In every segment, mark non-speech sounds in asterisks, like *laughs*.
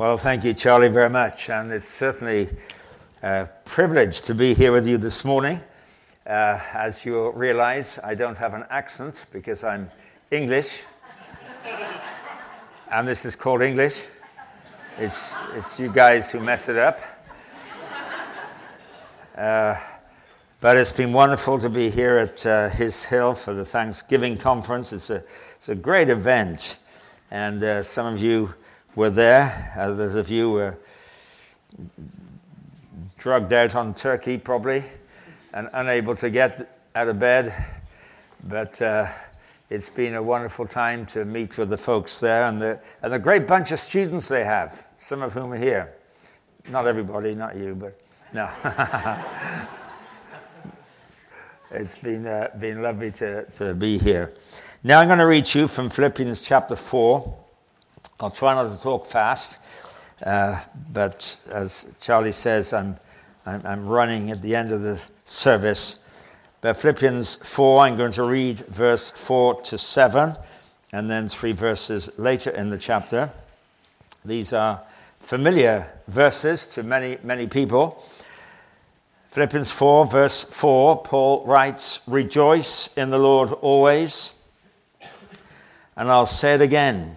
Well, thank you, Charlie, very much. And it's certainly a privilege to be here with you this morning. Uh, as you realize, I don't have an accent because I'm English. *laughs* and this is called English. It's, it's you guys who mess it up. Uh, but it's been wonderful to be here at uh, His Hill for the Thanksgiving conference. It's a, it's a great event. And uh, some of you were there. Others of you were drugged out on turkey, probably, and unable to get out of bed. But uh, it's been a wonderful time to meet with the folks there and the, and the great bunch of students they have, some of whom are here. Not everybody, not you, but no. *laughs* it's been, uh, been lovely to, to be here. Now I'm going to read you from Philippians chapter 4. I'll try not to talk fast, uh, but as Charlie says, I'm, I'm, I'm, running at the end of the service. But Philippians 4, I'm going to read verse 4 to 7, and then three verses later in the chapter. These are familiar verses to many, many people. Philippians 4, verse 4, Paul writes, Rejoice in the Lord always. And I'll say it again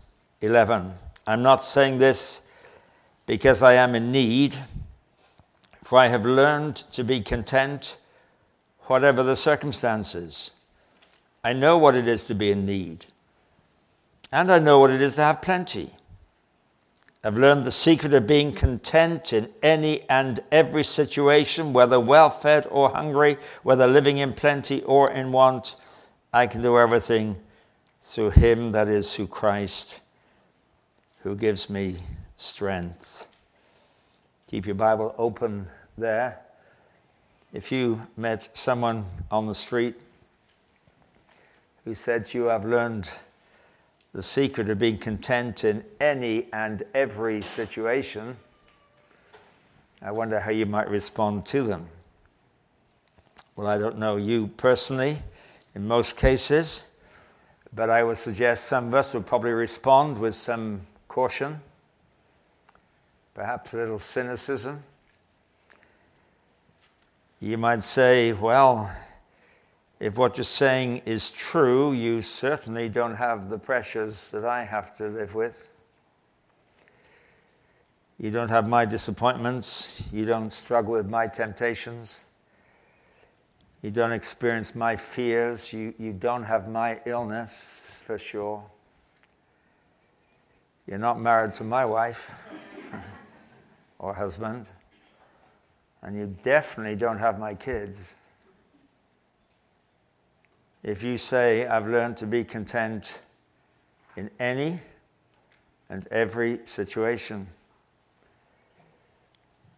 11. I'm not saying this because I am in need, for I have learned to be content whatever the circumstances. I know what it is to be in need, and I know what it is to have plenty. I've learned the secret of being content in any and every situation, whether well fed or hungry, whether living in plenty or in want. I can do everything through Him, that is, through Christ who gives me strength. Keep your Bible open there. If you met someone on the street who said you, I've learned the secret of being content in any and every situation, I wonder how you might respond to them. Well, I don't know you personally in most cases, but I would suggest some of us would probably respond with some caution, perhaps a little cynicism. You might say, well, if what you're saying is true, you certainly don't have the pressures that I have to live with. You don't have my disappointments. You don't struggle with my temptations. You don't experience my fears. You, you don't have my illness, for sure. You're not married to my wife *laughs* or husband, and you definitely don't have my kids. If you say, I've learned to be content in any and every situation,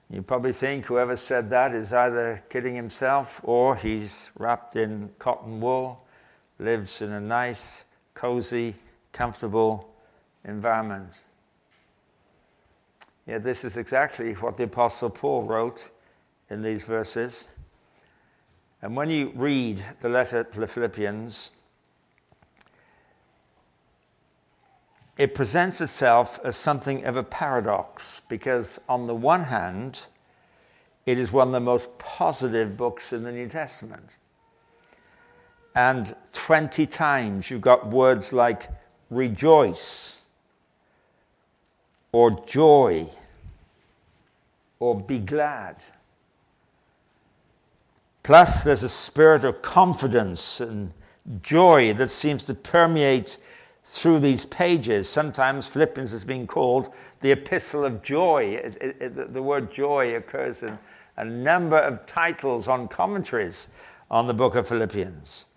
you probably think whoever said that is either kidding himself or he's wrapped in cotton wool, lives in a nice, cozy, comfortable environment. Yet this is exactly what the Apostle Paul wrote in these verses. And when you read the letter to the Philippians, it presents itself as something of a paradox because, on the one hand, it is one of the most positive books in the New Testament. And 20 times you've got words like rejoice or joy or be glad. Plus, there's a spirit of confidence and joy that seems to permeate through these pages. Sometimes Philippians has been called the epistle of joy. It, it, the word joy occurs in a number of titles on commentaries on the book of Philippians.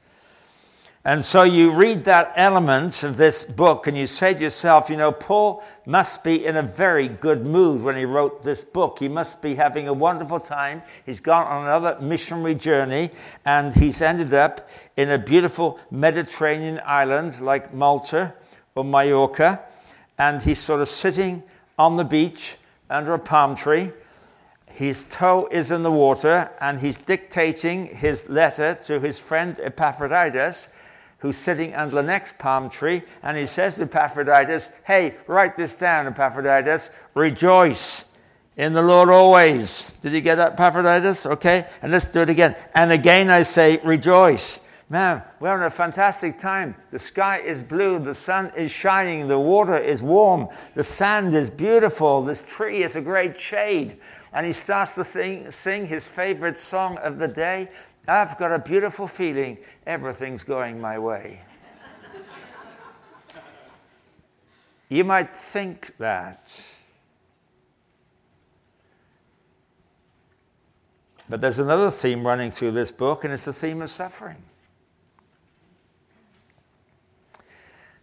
And so you read that element of this book and you say to yourself, you know, Paul must be in a very good mood when he wrote this book. He must be having a wonderful time. He's gone on another missionary journey and he's ended up in a beautiful Mediterranean island like Malta or Mallorca. And he's sort of sitting on the beach under a palm tree. His toe is in the water and he's dictating his letter to his friend Epaphroditus who's sitting under the next palm tree, and he says to Epaphroditus, Hey, write this down, Epaphroditus, rejoice in the Lord always. Did you get that, Epaphroditus? Okay, and let's do it again. And again I say, rejoice. Man, we're having a fantastic time. The sky is blue, the sun is shining, the water is warm, the sand is beautiful, this tree is a great shade. And he starts to sing, sing his favorite song of the day I've got a beautiful feeling everything's going my way. you might think that. But there's another theme running through this book, and it's the theme of suffering.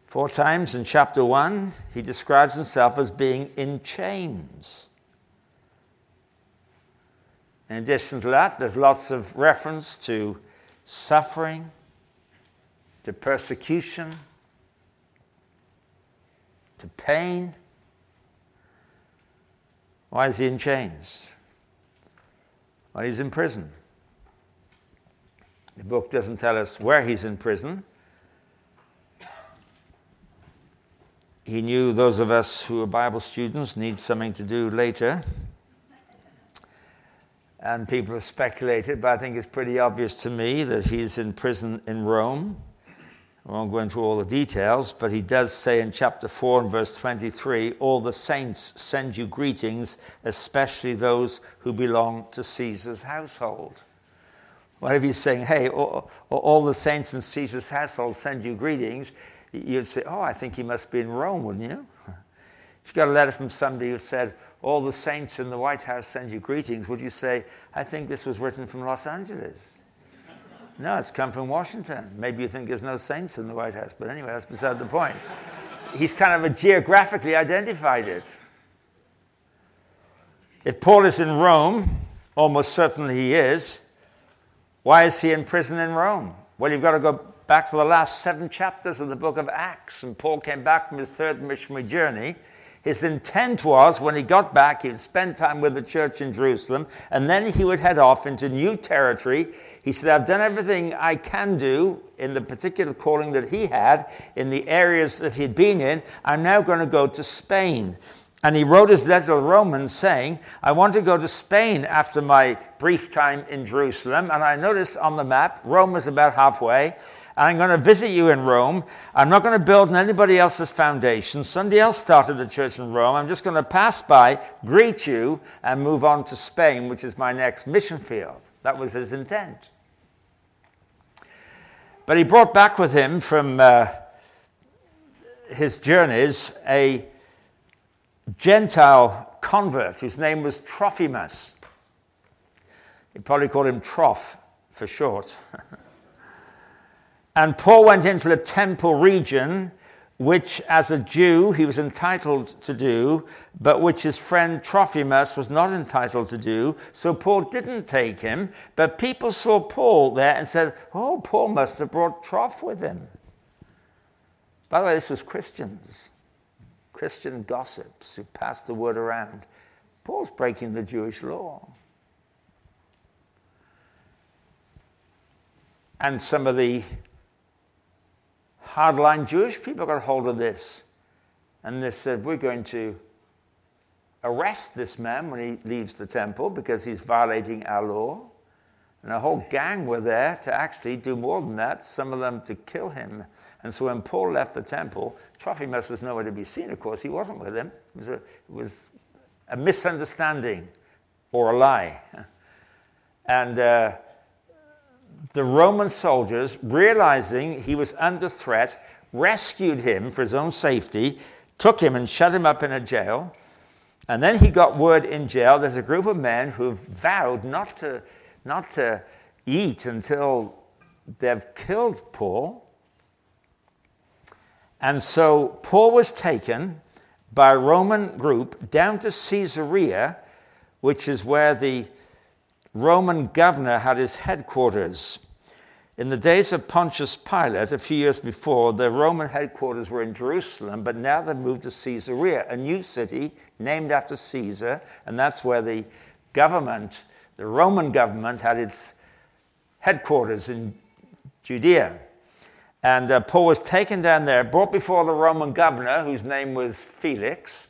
Four times in chapter one, he describes himself as being in chains. In addition to that, there's lots of reference to suffering, to persecution, to pain. Why is he in chains? Well, he's in prison. The book doesn't tell us where he's in prison. He knew those of us who are Bible students need something to do later and people have speculated, but I think it's pretty obvious to me that he's in prison in Rome. I won't go into all the details, but he does say in chapter 4 and verse 23 All the saints send you greetings, especially those who belong to Caesar's household. What if he's saying, Hey, all, all the saints in Caesar's household send you greetings? You'd say, Oh, I think he must be in Rome, wouldn't you? *laughs* If you got a letter from somebody who said, all the saints in the White House send you greetings, would you say, I think this was written from Los Angeles? No, it's come from Washington. Maybe you think there's no saints in the White House, but anyway, that's beside the point. He's kind of a geographically identified it. If Paul is in Rome, almost certainly he is, why is he in prison in Rome? Well, you've got to go back to the last seven chapters of the book of Acts. And Paul came back from his third missionary journey his intent was when he got back, he would spend time with the church in Jerusalem, and then he would head off into new territory. He said, I've done everything I can do in the particular calling that he had in the areas that he'd been in. I'm now going to go to Spain. And he wrote his letter to the Romans saying, I want to go to Spain after my brief time in Jerusalem. And I notice on the map, Rome is about halfway. I'm going to visit you in Rome. I'm not going to build on anybody else's foundation. Somebody else started the church in Rome. I'm just going to pass by, greet you, and move on to Spain, which is my next mission field. That was his intent. But he brought back with him from uh, his journeys a Gentile convert whose name was Trophimus. He probably called him Trough for short. *laughs* And Paul went into the temple region, which as a Jew he was entitled to do, but which his friend Trophimus was not entitled to do. So Paul didn't take him, but people saw Paul there and said, Oh, Paul must have brought Troph with him. By the way, this was Christians, Christian gossips who passed the word around. Paul's breaking the Jewish law. And some of the hardline Jewish people got hold of this. And they said, We're going to arrest this man when he leaves the temple because he's violating our law. And a whole gang were there to actually do more than that, some of them to kill him. And so when Paul left the temple, Trophimus was nowhere to be seen, of course. He wasn't with him. It was a, it was a misunderstanding or a lie. *laughs* And uh, the Roman soldiers, realizing he was under threat, rescued him for his own safety, took him and shut him up in a jail. And then he got word in jail there's a group of men who've vowed not to, not to eat until they've killed Paul. And so Paul was taken by a Roman group down to Caesarea, which is where the Roman governor had his headquarters. In the days of Pontius Pilate, a few years before, the Roman headquarters were in Jerusalem, but now they've moved to Caesarea, a new city named after Caesar, and that's where the government, the Roman government, had its headquarters in Judea. And uh, Paul was taken down there, brought before the Roman governor, whose name was Felix.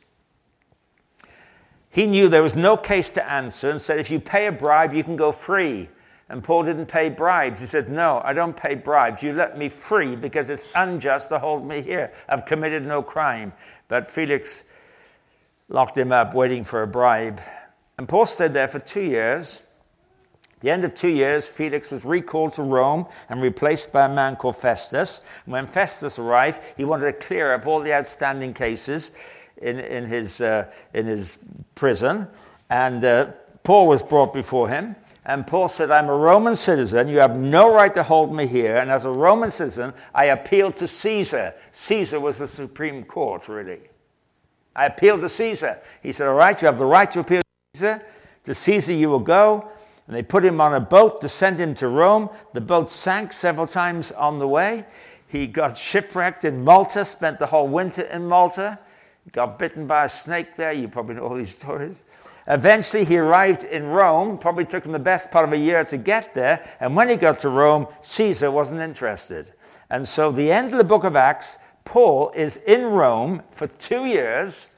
He knew there was no case to answer and said, if you pay a bribe, you can go free. And Paul didn't pay bribes. He said, No, I don't pay bribes. You let me free because it's unjust to hold me here. I've committed no crime. But Felix locked him up, waiting for a bribe. And Paul stayed there for two years the end of two years, Felix was recalled to Rome and replaced by a man called Festus. When Festus arrived, he wanted to clear up all the outstanding cases in, in, his, uh, in his prison. And uh, Paul was brought before him. And Paul said, I'm a Roman citizen. You have no right to hold me here. And as a Roman citizen, I appeal to Caesar. Caesar was the Supreme Court, really. I appealed to Caesar. He said, All right, you have the right to appeal to Caesar. To Caesar you will go. And they put him on a boat to send him to Rome. The boat sank several times on the way. He got shipwrecked in Malta, spent the whole winter in Malta. Got bitten by a snake there. You probably know all these *laughs* stories. Eventually, he arrived in Rome. Probably took him the best part of a year to get there. And when he got to Rome, Caesar wasn't interested. And so, the end of the book of Acts, Paul is in Rome for two years,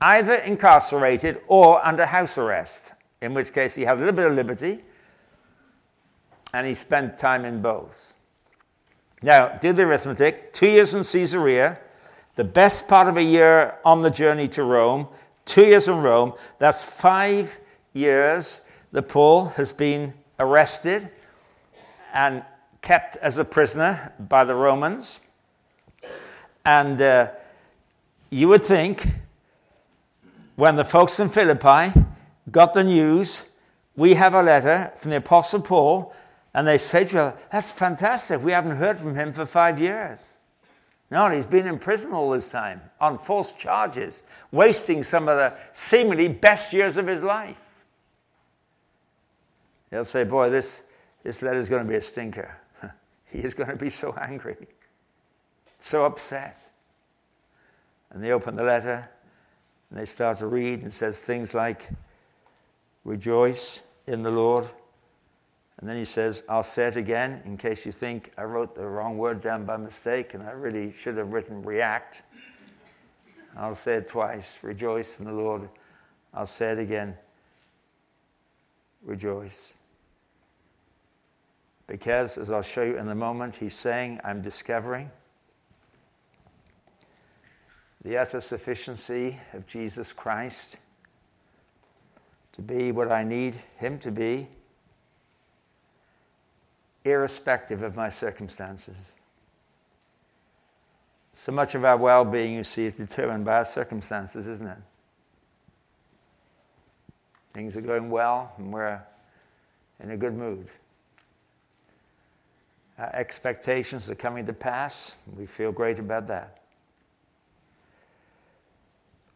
either incarcerated or under house arrest in which case he had a little bit of liberty and he spent time in both. Now, do the arithmetic two years in Caesarea, the best part of a year on the journey to Rome, two years in Rome, that's five years that Paul has been arrested and kept as a prisoner by the Romans. And uh, you would think when the folks in Philippi got the news. We have a letter from the Apostle Paul, and they say to That's fantastic. We haven't heard from him for five years. No, he's been in prison all this time on false charges, wasting some of the seemingly best years of his life. They'll say, Boy, this, this letter's going to be a stinker. *laughs* he is going to be so angry, so upset. And they open the letter and they start to read and says things like, Rejoice in the Lord. And then he says, I'll say it again in case you think I wrote the wrong word down by mistake and I really should have written react. I'll say it twice. Rejoice in the Lord. I'll say it again. Rejoice. Because, as I'll show you in a moment, he's saying, I'm discovering the utter sufficiency of Jesus Christ to be what I need Him to be, irrespective of my circumstances. So much of our well being, you see, is determined by our circumstances, isn't it? Things are going well, and we're in a good mood. Our expectations are coming to pass, we feel great about that.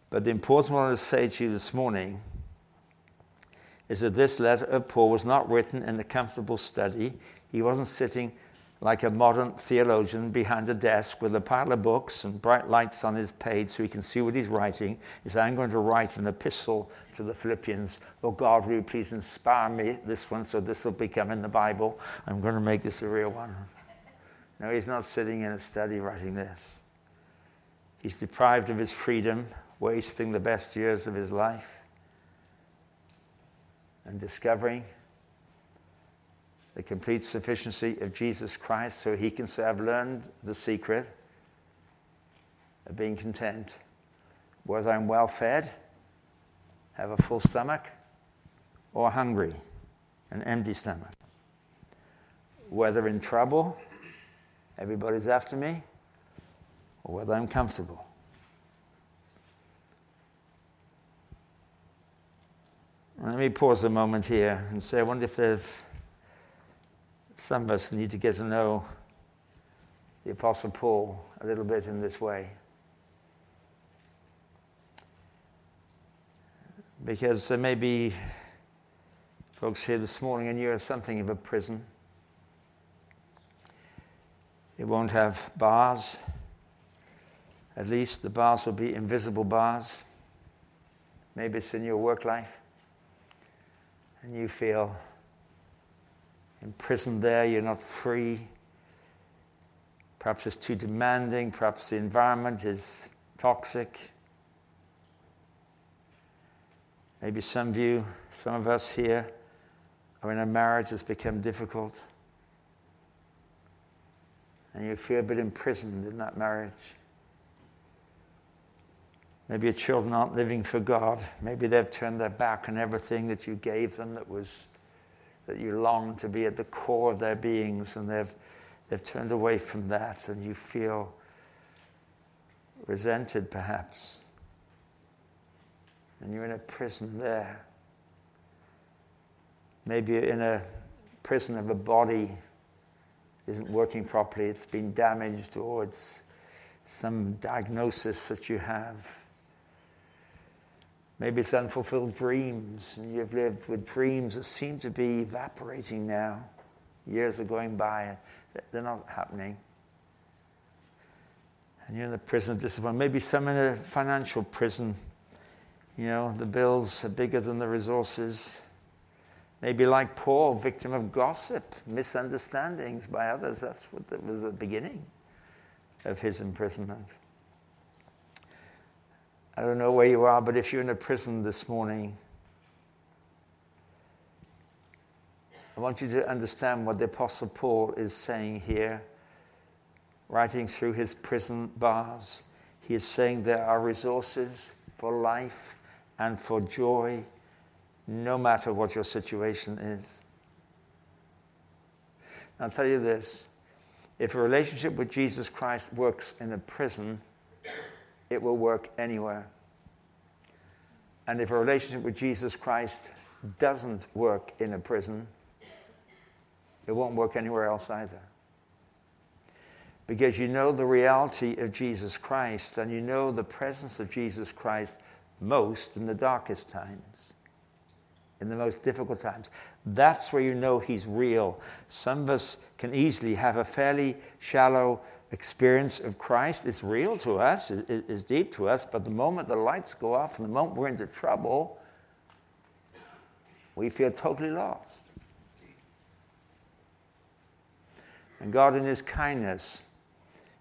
But the important one i to say to you this morning is that this letter of Paul was not written in a comfortable study. He wasn't sitting like a modern theologian behind a desk with a pile of books and bright lights on his page so he can see what he's writing. He said, I'm going to write an epistle to the Philippians. Oh God, will you please inspire me this one so this will become in the Bible? I'm going to make this a real one. No, he's not sitting in a study writing this. He's deprived of his freedom, wasting the best years of his life and discovering the complete sufficiency of Jesus Christ so he can say, I've learned the secret of being content. Whether I'm well fed, have a full stomach, or hungry, an empty stomach. Whether in trouble, everybody's after me, or whether I'm comfortable. Let me pause a moment here and say, I wonder if some of us need to get to know the Apostle Paul a little bit in this way. Because there may be folks here this morning and you're something of a prison. It won't have bars. At least the bars will be invisible bars. Maybe it's in your work life. And you feel imprisoned there, you're not free. Perhaps it's too demanding, perhaps the environment is toxic. Maybe some of you, some of us here, are in a marriage that's become difficult. And you feel a bit imprisoned in that marriage. Maybe your children aren't living for God. Maybe they've turned their back on everything that you gave them that was that you long to be at the core of their beings and they've they've turned away from that and you feel resented perhaps. And you're in a prison there. Maybe you're in a prison of a body isn't working properly, it's been damaged, or it's some diagnosis that you have. Maybe it's unfulfilled dreams, and you've lived with dreams that seem to be evaporating now. Years are going by, and they're not happening. And you're in the prison of discipline. Maybe some in a financial prison. You know, the bills are bigger than the resources. Maybe like Paul, victim of gossip, misunderstandings by others. That's what that was the beginning of his imprisonment. I don't know where you are, but if you're in a prison this morning, I want you to understand what the Apostle Paul is saying here, writing through his prison bars. He is saying there are resources for life and for joy, no matter what your situation is. I'll tell you this if a relationship with Jesus Christ works in a prison, it will work anywhere. And if a relationship with Jesus Christ doesn't work in a prison, it won't work anywhere else either. Because you know the reality of Jesus Christ and you know the presence of Jesus Christ most in the darkest times, in the most difficult times. That's where you know He's real. Some of us can easily have a fairly shallow experience of Christ is real to us, it is deep to us, but the moment the lights go off and the moment we're into trouble, we feel totally lost. And God, in His kindness,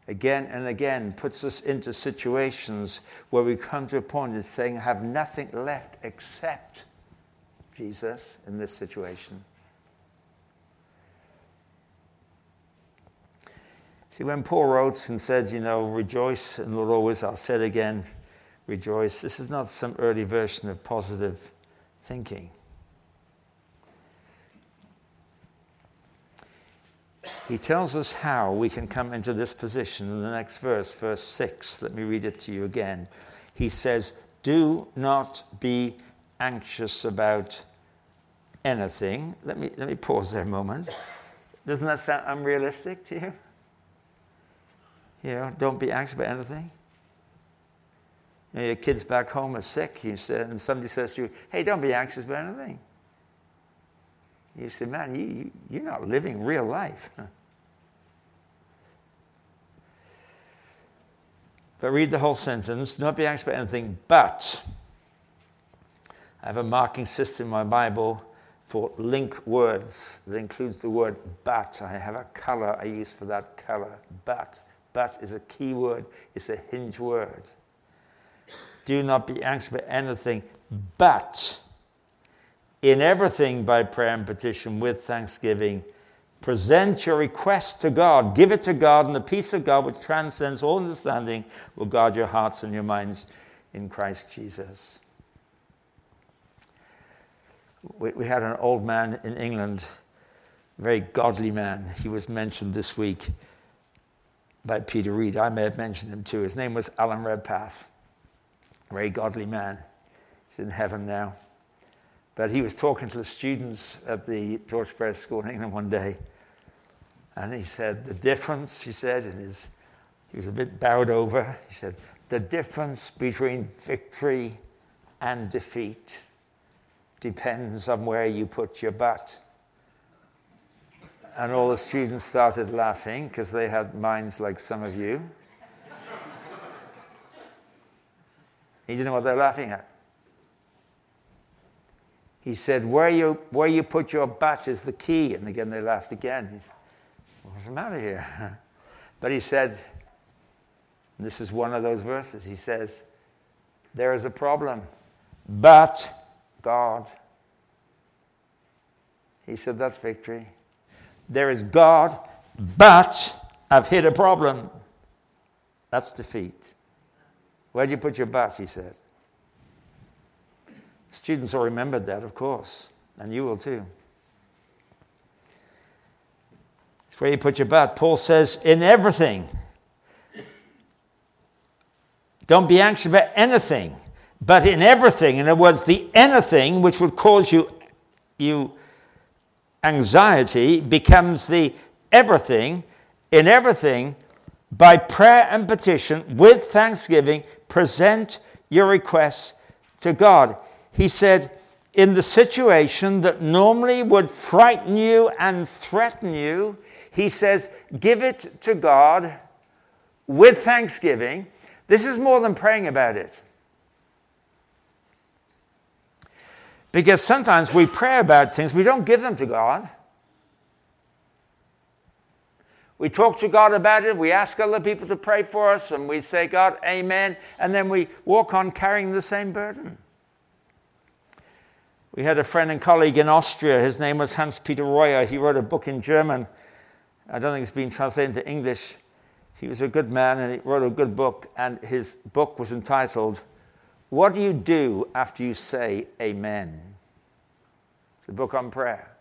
again and again puts us into situations where we come to a point of saying, I have nothing left except Jesus in this situation. See, when Paul wrote and said, you know, rejoice the Lord always, I'll say it again, rejoice, this is not some early version of positive thinking. He tells us how we can come into this position in the next verse, verse 6. Let me read it to you again. He says, Do not be anxious about anything. Let me, let me pause there a moment. Doesn't that sound unrealistic to you? You know, don't be anxious about anything. You know, your kids back home are sick, you said, and somebody says to you, hey, don't be anxious about anything. You say, man, you, you, you're not living real life. *laughs* But read the whole sentence. Do not be anxious about anything, but I have a marking system in my Bible for link words that includes the word but. I have a color I use for that color, but. But is a key word, it's a hinge word. Do not be anxious about anything, but in everything by prayer and petition with thanksgiving. Present your request to God. Give it to God, and the peace of God, which transcends all understanding, will guard your hearts and your minds in Christ Jesus. We, we had an old man in England, a very godly man. He was mentioned this week by Peter Reed. I may have mentioned him too. His name was Alan Redpath, very godly man. He's in heaven now. But he was talking to the students at the Torchbearer School in England one day. And he said, The difference, he said, in his, he was a bit bowed over. He said, The difference between victory and defeat depends on where you put your butt. And all the students started laughing because they had minds like some of you. he didn't know what they're laughing at. He said, where you, where you put your bat is the key. And again, they laughed again. He said, What's the matter here? *laughs* but he said, this is one of those verses. He says, There is a problem, but God. He said, That's victory. There is God, but I've hit a problem. That's defeat. Where do you put your but? He said. Students all remembered that, of course, and you will too. It's where you put your but. Paul says, in everything. Don't be anxious about anything, but in everything. In other words, the anything which would cause you, you anxiety becomes the everything. In everything, by prayer and petition, with thanksgiving, present your requests to God he said, in the situation that normally would frighten you and threaten you, he says, give it to God with thanksgiving. This is more than praying about it. Because sometimes we pray about things, we don't give them to God. We talk to God about it, we ask other people to pray for us, and we say, God, amen, and then we walk on carrying the same burden. We had a friend and colleague in Austria. His name was Hans Peter Royer. He wrote a book in German. I don't think it's been translated into English. He was a good man and he wrote a good book. And his book was entitled, What Do You Do After You Say Amen? It's a book on prayer.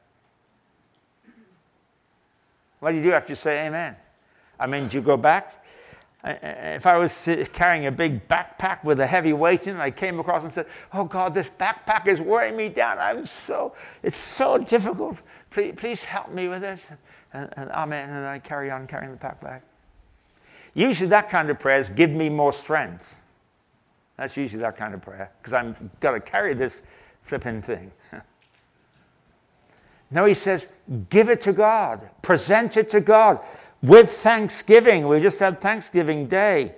What do you do after you say amen? I mean, do you go back? If I was carrying a big backpack with a heavy weight in it, I came across and said, Oh God, this backpack is wearing me down. I'm so, it's so difficult. Please, please help me with this. And, and amen. And I carry on carrying the pack backpack. Usually that kind of prayer is give me more strength. That's usually that kind of prayer because I've got to carry this flipping thing. *laughs* no, he says, give it to God, present it to God with thanksgiving. We just had Thanksgiving Day.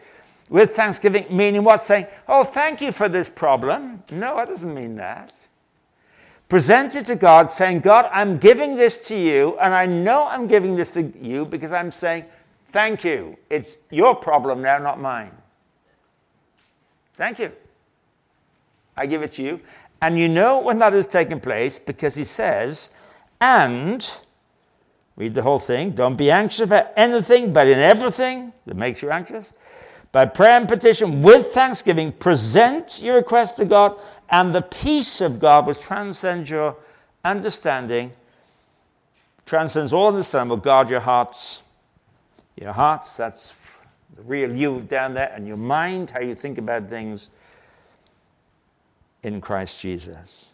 With thanksgiving, meaning what? Saying, oh, thank you for this problem. No, it doesn't mean that. Present it to God, saying, God, I'm giving this to you, and I know I'm giving this to you because I'm saying, thank you. It's your problem now, not mine. Thank you. I give it to you. And you know when that is taking place because he says, and Read the whole thing. Don't be anxious about anything, but in everything that makes you anxious. By prayer and petition with thanksgiving, present your request to God, and the peace of God, which transcends your understanding, transcends all understanding, will guard your hearts. Your hearts, that's the real you down there, and your mind, how you think about things in Christ Jesus.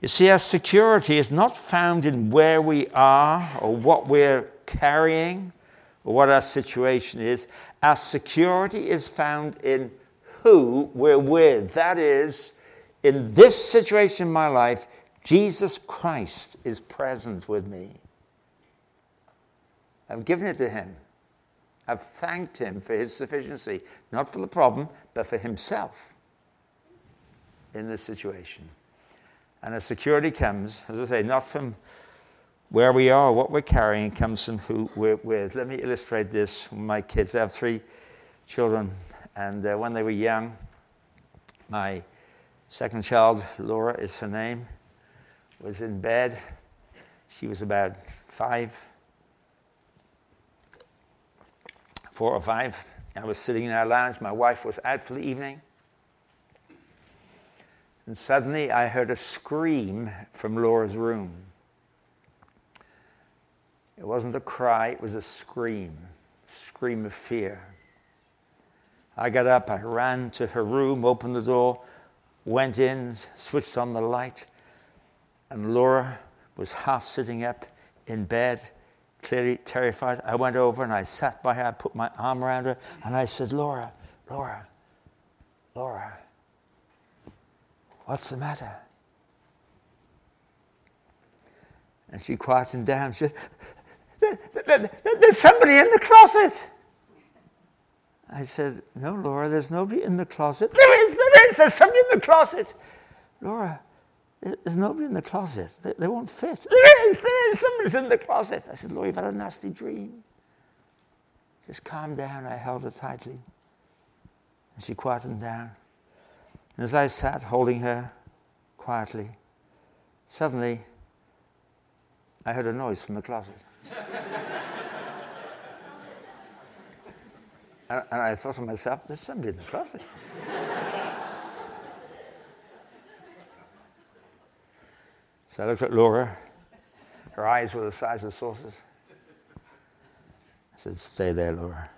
You see, our security is not found in where we are or what we're carrying or what our situation is. Our security is found in who we're with. That is, in this situation in my life, Jesus Christ is present with me. I've given it to him. I've thanked him for his sufficiency, not for the problem, but for himself in this situation. And as security comes, as I say, not from where we are, what we're carrying, it comes from who we're with. Let me illustrate this. My kids, I have three children, and uh, when they were young, my second child, Laura is her name, was in bed. She was about five, four or five. I was sitting in our lounge. My wife was out for the evening. And suddenly I heard a scream from Laura's room. It wasn't a cry, it was a scream, scream of fear. I got up, I ran to her room, opened the door, went in, switched on the light, and Laura was half sitting up in bed, clearly terrified. I went over and I sat by her, I put my arm around her, and I said, Laura, Laura, Laura, what's the matter? And she quietened down. She said, "There, there, There's somebody in the closet. I said, No, Laura, there's nobody in the closet. There is, there is, there's somebody in the closet. Laura, there's nobody in the closet. They, they won't fit. There is, there is, somebody's in the closet. I said, Laura, you've had a nasty dream. Just calm down. I held her tightly. And she quietened down. And as I sat holding her quietly, suddenly I heard a noise from the closet. *laughs* and, and I thought to myself, there's somebody in the closet. So I looked at Laura. Her eyes were the size of saucers. I said, Stay there, Laura.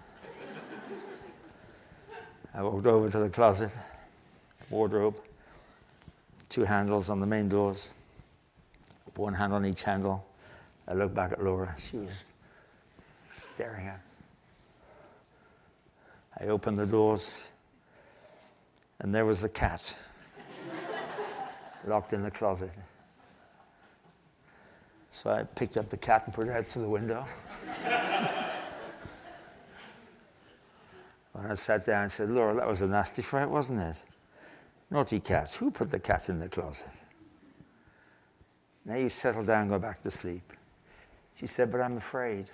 I walked over to the closet, wardrobe, two handles on the main doors, one hand on each handle. I looked back at Laura. She was staring at. me. I opened the doors, and there was the cat *laughs* locked in the closet. So I picked up the cat and put it out to the window. When I sat down, I said, Laura, that was a nasty fright, wasn't it? Naughty cat. Who put the cat in the closet? Now you settle down, and go back to sleep. She said, But I'm afraid.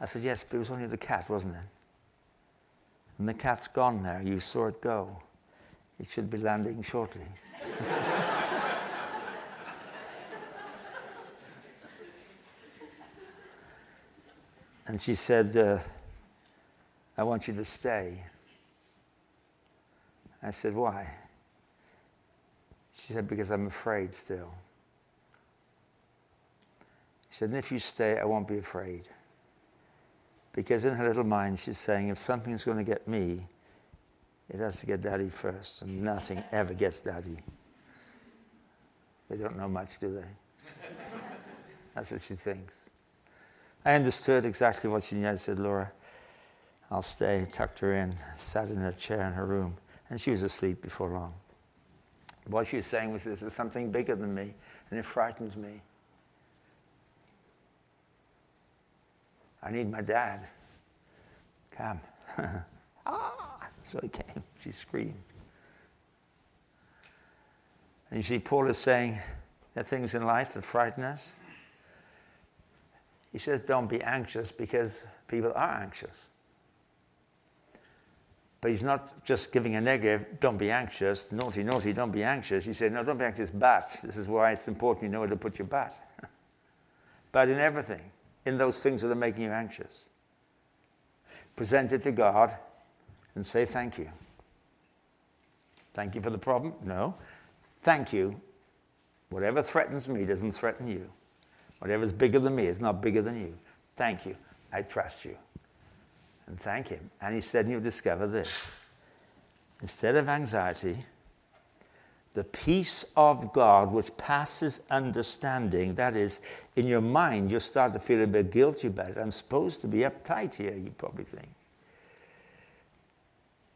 I said, Yes, but it was only the cat, wasn't it? And the cat's gone now. You saw it go. It should be landing shortly. *laughs* and she said, uh, I want you to stay. I said, Why? She said, Because I'm afraid still. She said, And if you stay, I won't be afraid. Because in her little mind, she's saying, If something's going to get me, it has to get daddy first, and nothing ever gets daddy. They don't know much, do they? *laughs* That's what she thinks. I understood exactly what she needed. I said, Laura, I'll stay, tucked her in, sat in her chair in her room, and she was asleep before long. What she was saying was, This is something bigger than me, and it frightens me. I need my dad. Come. *laughs* ah! So he came. She screamed. And you see, Paul is saying there are things in life that frighten us. He says, Don't be anxious because people are anxious. But he's not just giving a negative, don't be anxious, naughty, naughty, don't be anxious. He said, no, don't be anxious, bat. This is why it's important you know where to put your bat. *laughs* but in everything, in those things that are making you anxious, present it to God and say thank you. Thank you for the problem? No. Thank you. Whatever threatens me doesn't threaten you. Whatever's bigger than me is not bigger than you. Thank you. I trust you and thank Him. And He said, You'll discover this. Instead of anxiety, the peace of God, which passes understanding, that is, in your mind, you start to feel a bit guilty about it. I'm supposed to be uptight here, you probably think.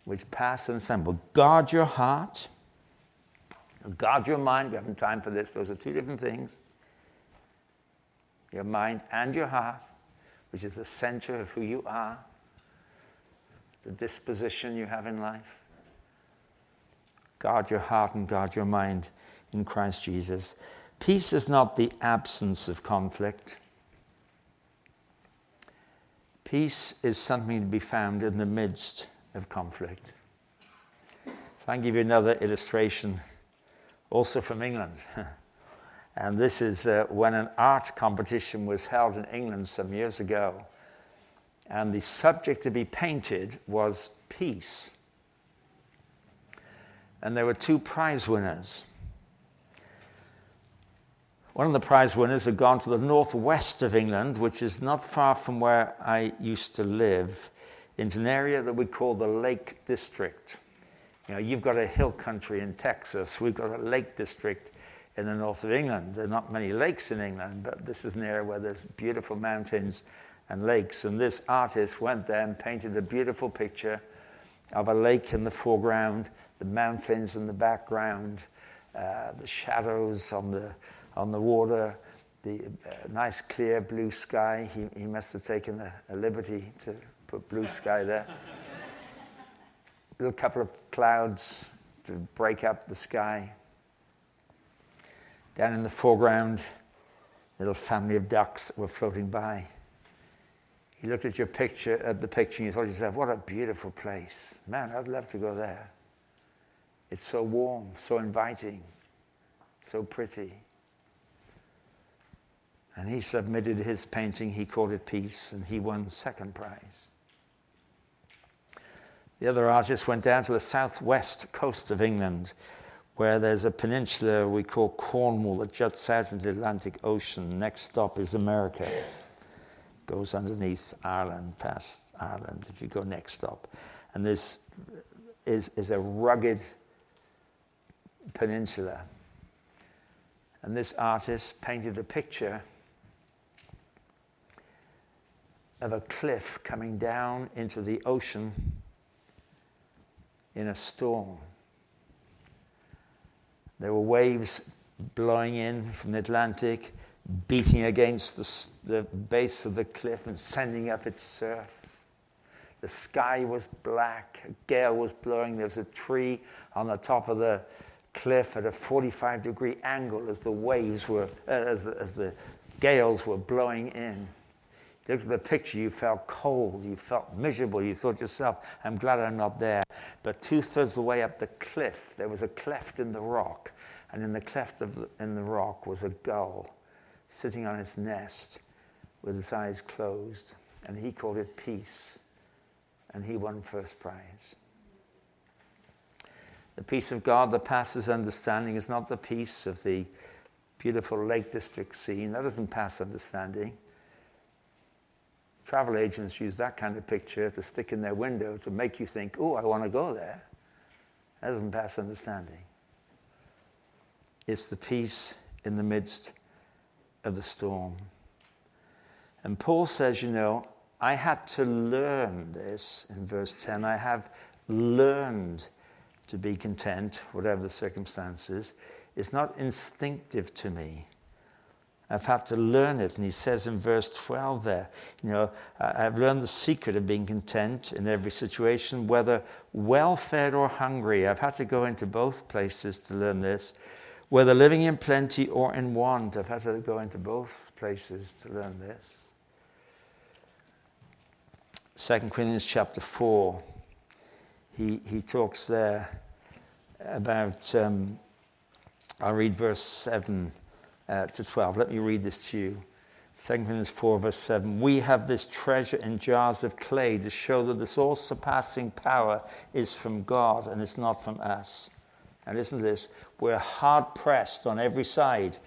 Which passes understanding. But guard your heart, guard your mind. We haven't time for this. Those are two different things. Your mind and your heart, which is the center of who you are the disposition you have in life. Guard your heart and guard your mind in Christ Jesus. Peace is not the absence of conflict. Peace is something to be found in the midst of conflict. If I can give you another illustration, also from England. *laughs* and this is uh, when an art competition was held in England some years ago and the subject to be painted was peace. And there were two prize winners. One of the prize winners had gone to the northwest of England, which is not far from where I used to live, into an area that we call the Lake District. You know, you've got a hill country in Texas, we've got a lake district in the north of England. There are not many lakes in England, but this is an area where there's beautiful mountains and lakes. And this artist went there and painted a beautiful picture of a lake in the foreground, the mountains in the background, uh, the shadows on the, on the water, the uh, nice clear blue sky. He, he must have taken a, a liberty to put blue sky there. *laughs* Little couple of clouds to break up the sky. Down in the foreground, a little family of ducks were floating by. You looked at your picture, at the picture, and you thought to yourself, what a beautiful place. Man, I'd love to go there. It's so warm, so inviting, so pretty. And he submitted his painting, he called it Peace, and he won second prize. The other artist went down to the southwest coast of England, where there's a peninsula we call Cornwall that juts out into the Atlantic Ocean. Next stop is America. Goes underneath Ireland, past Ireland, if you go next stop. And this is, is a rugged peninsula. And this artist painted a picture of a cliff coming down into the ocean in a storm. There were waves blowing in from the Atlantic, beating against the, the base of the cliff and sending up its surf. The sky was black, a gale was blowing. There was a tree on the top of the cliff at a 45 degree angle as the waves were, uh, as, the, as the gales were blowing in. Looked at the picture, you felt cold, you felt miserable, you thought yourself, I'm glad I'm not there. But two thirds of the way up the cliff, there was a cleft in the rock, and in the cleft of the, in the rock was a gull sitting on its nest with its eyes closed, and he called it peace, and he won first prize. The peace of God that passes understanding is not the peace of the beautiful Lake District scene. That doesn't pass understanding. Travel agents use that kind of picture to stick in their window to make you think, oh, I want to go there. That doesn't pass understanding. It's the peace in the midst of the storm. And Paul says, you know, I had to learn this in verse 10. I have learned to be content, whatever the circumstances. It's not instinctive to me. I've had to learn it. And he says in verse 12 there, you know, I've learned the secret of being content in every situation, whether well fed or hungry. I've had to go into both places to learn this. Whether living in plenty or in want, I've had to go into both places to learn this. 2 Corinthians chapter 4, he, he talks there about, um, I'll read verse 7 uh, to 12. Let me read this to you. 2 Corinthians 4, verse 7. We have this treasure in jars of clay to show that this all surpassing power is from God and it's not from us. And listen to this we're hard pressed on every side,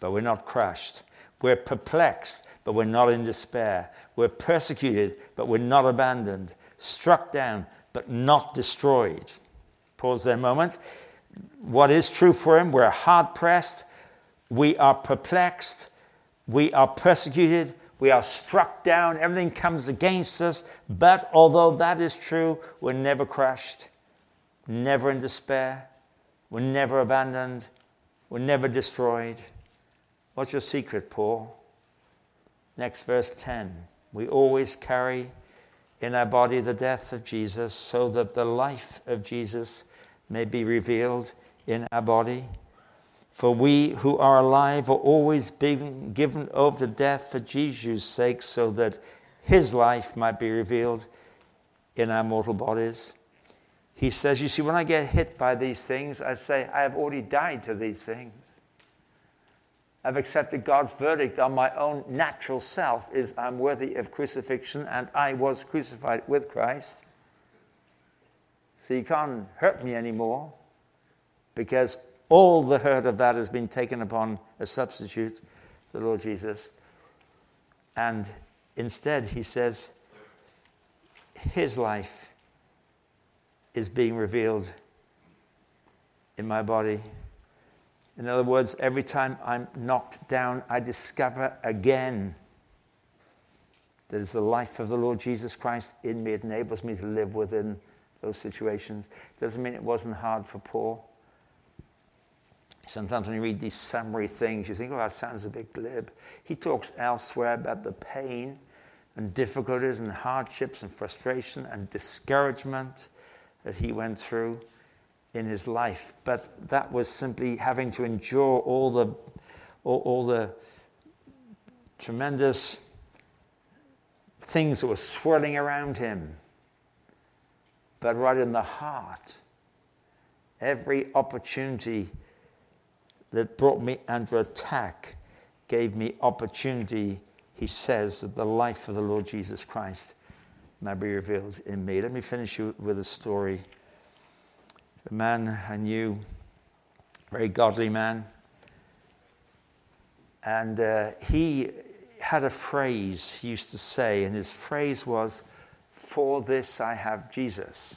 but we're not crushed. We're perplexed, but we're not in despair. We're persecuted, but we're not abandoned. Struck down, but not destroyed. Pause there a moment. What is true for him? We're hard pressed, we are perplexed, we are persecuted, we are struck down, everything comes against us. But although that is true, we're never crushed, never in despair, we're never abandoned, we're never destroyed. What's your secret, Paul? Next verse 10. We always carry in our body the death of Jesus so that the life of Jesus may be revealed in our body. For we who are alive are always being given over to death for Jesus' sake, so that his life might be revealed in our mortal bodies. He says, You see, when I get hit by these things, I say, I have already died to these things. I've accepted God's verdict on my own natural self is I'm worthy of crucifixion and I was crucified with Christ. So you can't hurt me anymore because all the hurt of that has been taken upon a substitute, the Lord Jesus. And instead, he says, his life is being revealed in my body. In other words, every time I'm knocked down, I discover again that it's the life of the Lord Jesus Christ in me. It enables me to live within those situations. Doesn't mean it wasn't hard for Paul. Sometimes when you read these summary things, you think, oh, that sounds a bit glib. He talks elsewhere about the pain and difficulties and hardships and frustration and discouragement that he went through in his life. But that was simply having to endure all the, all, all the tremendous things that were swirling around him. But right in the heart, every opportunity that brought me under attack gave me opportunity, he says, that the life of the Lord Jesus Christ might be revealed in me. Let me finish you with a story. A man I knew, very godly man, and uh, he had a phrase he used to say, and his phrase was, For this I have Jesus.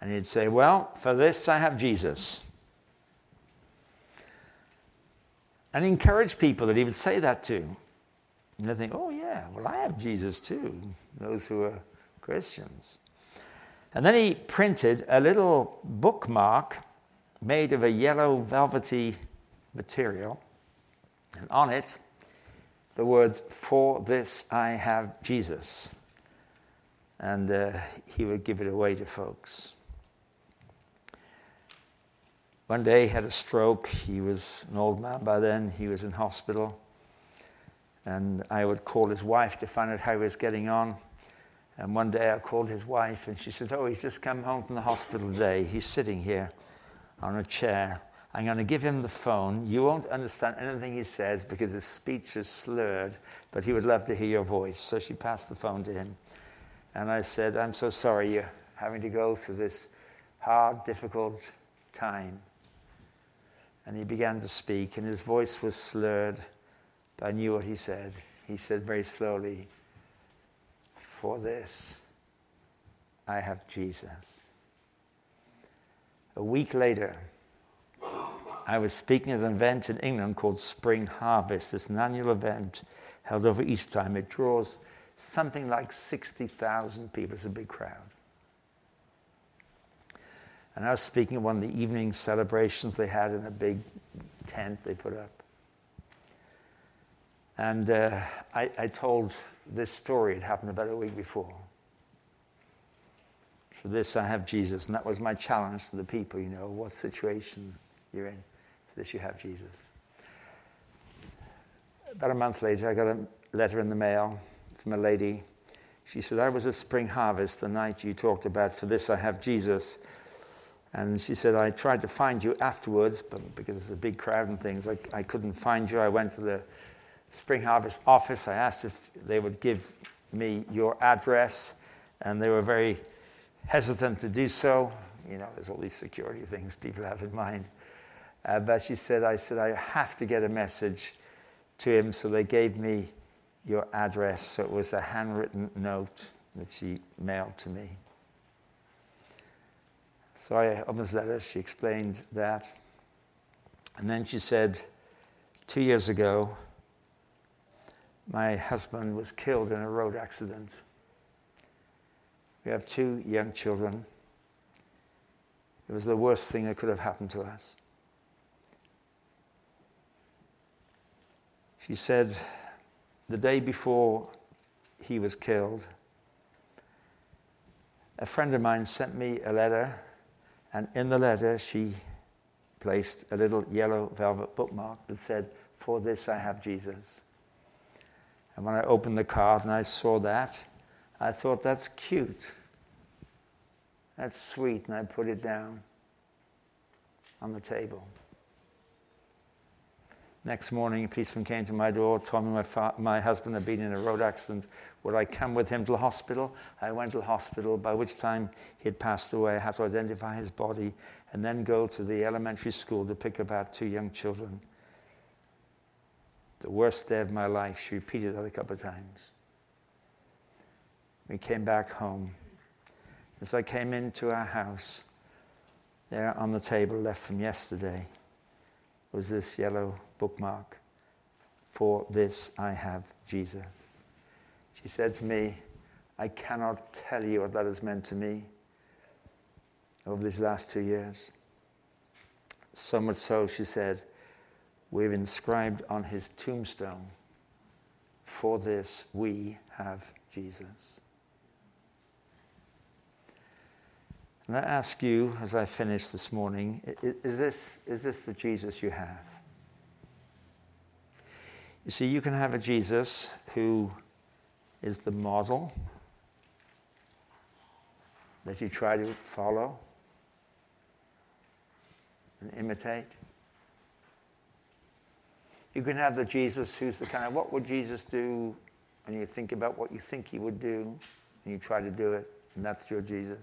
And he'd say, Well, for this I have Jesus. And encourage people that he would say that to. And they think, oh, yeah, well, I have Jesus too, those who are Christians. And then he printed a little bookmark made of a yellow velvety material, and on it, the words, For this I have Jesus. And uh, he would give it away to folks. One day he had a stroke. He was an old man by then. He was in hospital. And I would call his wife to find out how he was getting on. And one day I called his wife and she said, Oh, he's just come home from the hospital today. He's sitting here on a chair. I'm going to give him the phone. You won't understand anything he says because his speech is slurred, but he would love to hear your voice. So she passed the phone to him. And I said, I'm so sorry you're having to go through this hard, difficult time. And he began to speak, and his voice was slurred, but I knew what he said. He said very slowly, For this, I have Jesus. A week later, I was speaking at an event in England called Spring Harvest. It's an annual event held over Easter time. It draws something like 60,000 people. It's a big crowd. And I was speaking at one of the evening celebrations they had in a big tent they put up. And uh, I, I, told this story. It happened about a week before. For this, I have Jesus. And that was my challenge to the people, you know, what situation you're in. For this, you have Jesus. About a month later, I got a letter in the mail from a lady. She said, I was at Spring Harvest the night you talked about, For this, I have Jesus. And she said, I tried to find you afterwards, but because it's a big crowd and things, I, I couldn't find you. I went to the Spring Harvest office. I asked if they would give me your address, and they were very hesitant to do so. You know, there's all these security things people have in mind. Uh, but she said, I said, I have to get a message to him. So they gave me your address. So it was a handwritten note that she mailed to me. So I opened this letter, she explained that. And then she said, Two years ago, my husband was killed in a road accident. We have two young children. It was the worst thing that could have happened to us. She said, the day before he was killed, a friend of mine sent me a letter and in the letter, she placed a little yellow velvet bookmark that said, For this I have Jesus. And when I opened the card and I saw that, I thought, that's cute. That's sweet. And I put it down on the table. Next morning, a policeman came to my door, told me my, fa- my husband had been in a road accident. Would I come with him to the hospital? I went to the hospital, by which time he had passed away. I had to identify his body and then go to the elementary school to pick up our two young children. The worst day of my life. She repeated that a couple of times. We came back home. As I came into our house, there on the table left from yesterday was this yellow bookmark. For this I have Jesus. She said to me, I cannot tell you what that has meant to me over these last two years. So much so, she said, we've inscribed on his tombstone, For this we have Jesus. And I ask you, as I finish this morning, is this, is this the Jesus you have? You see, you can have a Jesus who is the model that you try to follow and imitate. You can have the Jesus who's the kind of what would Jesus do, and you think about what you think he would do, and you try to do it, and that's your Jesus.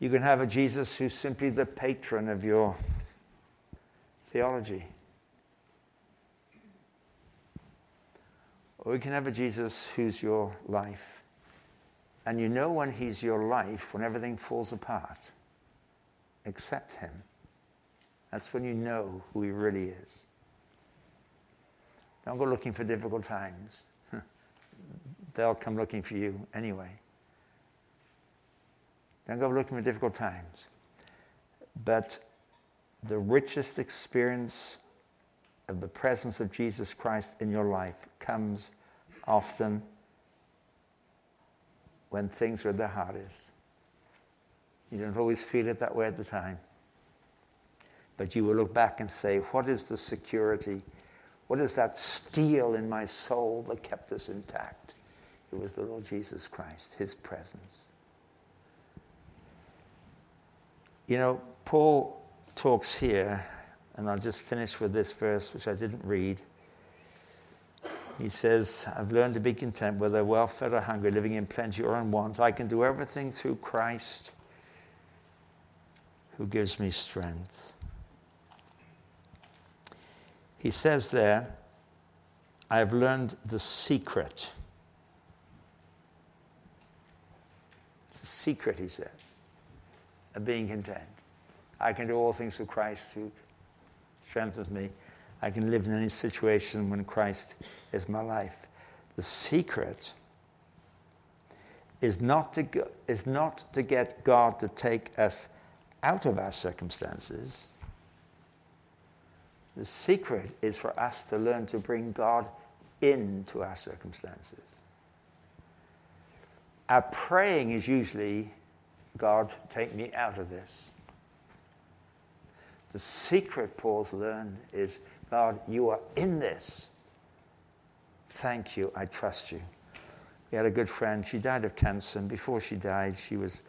You can have a Jesus who's simply the patron of your theology. Or you can have a Jesus who's your life. And you know when he's your life, when everything falls apart, accept him. That's when you know who he really is. Don't go looking for difficult times. *laughs* They'll come looking for you anyway. Don't go looking for difficult times. But the richest experience of the presence of Jesus Christ in your life comes often when things are the hardest. You don't always feel it that way at the time. But you will look back and say, What is the security? What is that steel in my soul that kept us intact? It was the Lord Jesus Christ, His presence. You know, Paul talks here, and I'll just finish with this verse, which I didn't read. He says, I've learned to be content whether well fed or hungry, living in plenty or in want. I can do everything through Christ who gives me strength. He says there, I have learned the secret. It's a secret, he says of being content. I can do all things through Christ who strengthens me. I can live in any situation when Christ is my life. The secret is not to, go, is not to get God to take us out of our circumstances. The secret is for us to learn to bring God into our circumstances. Our praying is usually God, take me out of this. The secret Paul's learned is God, you are in this. Thank you. I trust you. We had a good friend. She died of cancer, and before she died, she was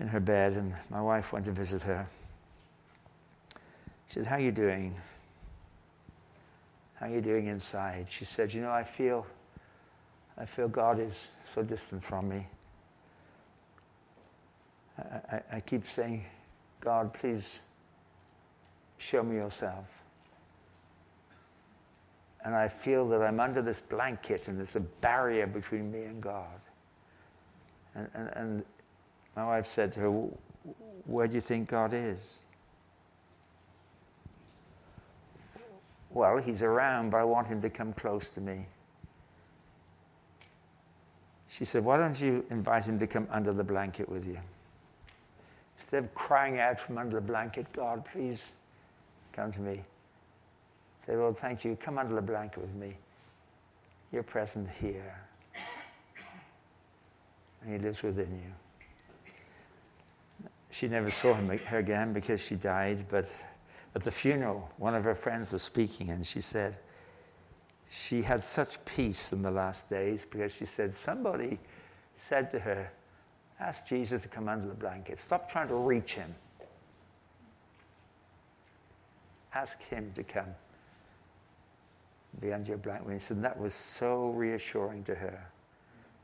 in her bed, and my wife went to visit her. She said, How are you doing? How are you doing inside? She said, You know, I feel, I feel God is so distant from me. I, I keep saying, God, please show me yourself. And I feel that I'm under this blanket and there's a barrier between me and God. And, and, and my wife said to her, Where do you think God is? Well, he's around, but I want him to come close to me. She said, Why don't you invite him to come under the blanket with you? Instead of crying out from under the blanket, God, please come to me. Say, Lord, thank you. Come under the blanket with me. You're present here. And he lives within you. She never saw him again because she died, but at the funeral, one of her friends was speaking, and she said she had such peace in the last days because she said somebody said to her, Ask Jesus to come under the blanket. Stop trying to reach him. Ask him to come be under your blanket. And that was so reassuring to her.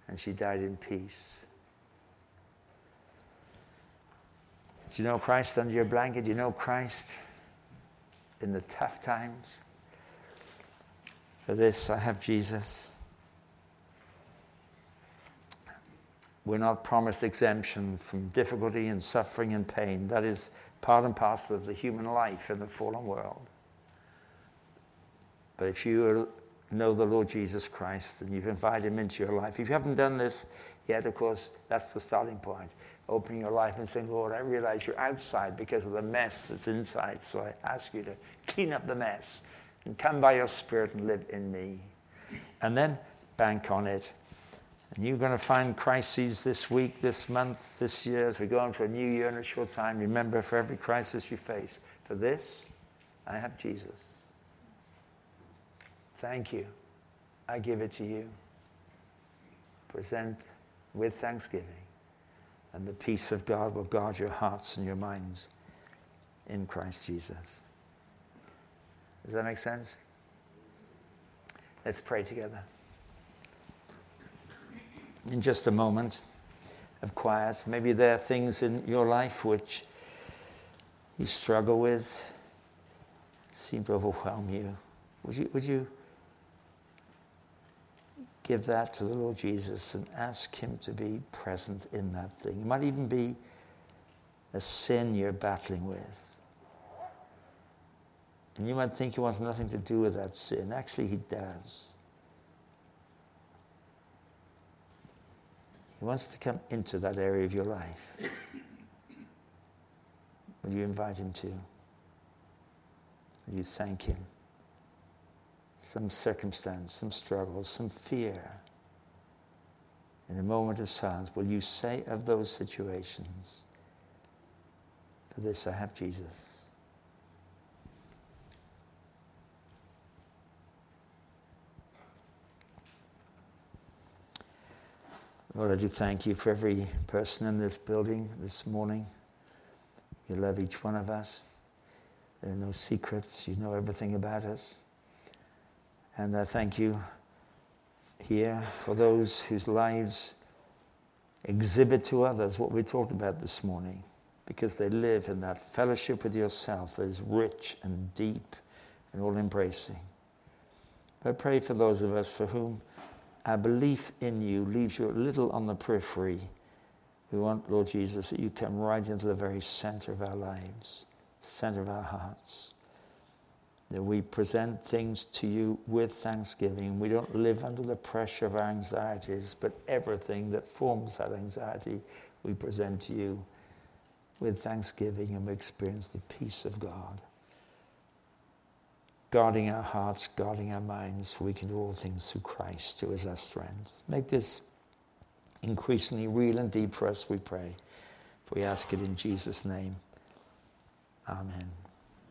And she died in peace. Do you know Christ under your blanket? Do you know Christ in the tough times? For this, I have Jesus. we're not promised exemption from difficulty and suffering and pain. That is part and parcel of the human life in the fallen world. But if you know the Lord Jesus Christ and you've invited him into your life, if you haven't done this yet, of course, that's the starting point. Opening your life and saying, Lord, I realize you're outside because of the mess that's inside. So I ask you to clean up the mess and come by your Spirit and live in me. And then bank on it and you're going to find crises this week, this month, this year, as we go for a new year in a short time. Remember, for every crisis you face, for this, I have Jesus. Thank you. I give it to you. Present with thanksgiving, and the peace of God will guard your hearts and your minds in Christ Jesus. Does that make sense? Let's pray together in just a moment of quiet. Maybe there are things in your life which you struggle with, seem to overwhelm you. Would you, would you give that to the Lord Jesus and ask Him to be present in that thing? It might even be a sin you're battling with. And you might think He wants nothing to do with that sin. Actually, He does. He wants to come into that area of your life. Will you invite him to? Will you thank him? Some circumstance, some struggle, some fear. In a moment of silence, will you say of those situations, For this I have Jesus? Lord, I do thank you for every person in this building this morning. You love each one of us. There are no secrets. You know everything about us. And I thank you here for those whose lives exhibit to others what we talked about this morning because they live in that fellowship with yourself that is rich and deep and all embracing. I pray for those of us for whom our belief in you leaves you a little on the periphery. We want, Lord Jesus, that you come right into the very center of our lives, center of our hearts. That we present things to you with thanksgiving. We don't live under the pressure of our anxieties, but everything that forms that anxiety we present to you with thanksgiving and we experience the peace of God guarding our hearts, guarding our minds, for we can do all things through Christ, who is our strength. Make this increasingly real and deep for us, we pray. For we ask it in Jesus' name. Amen.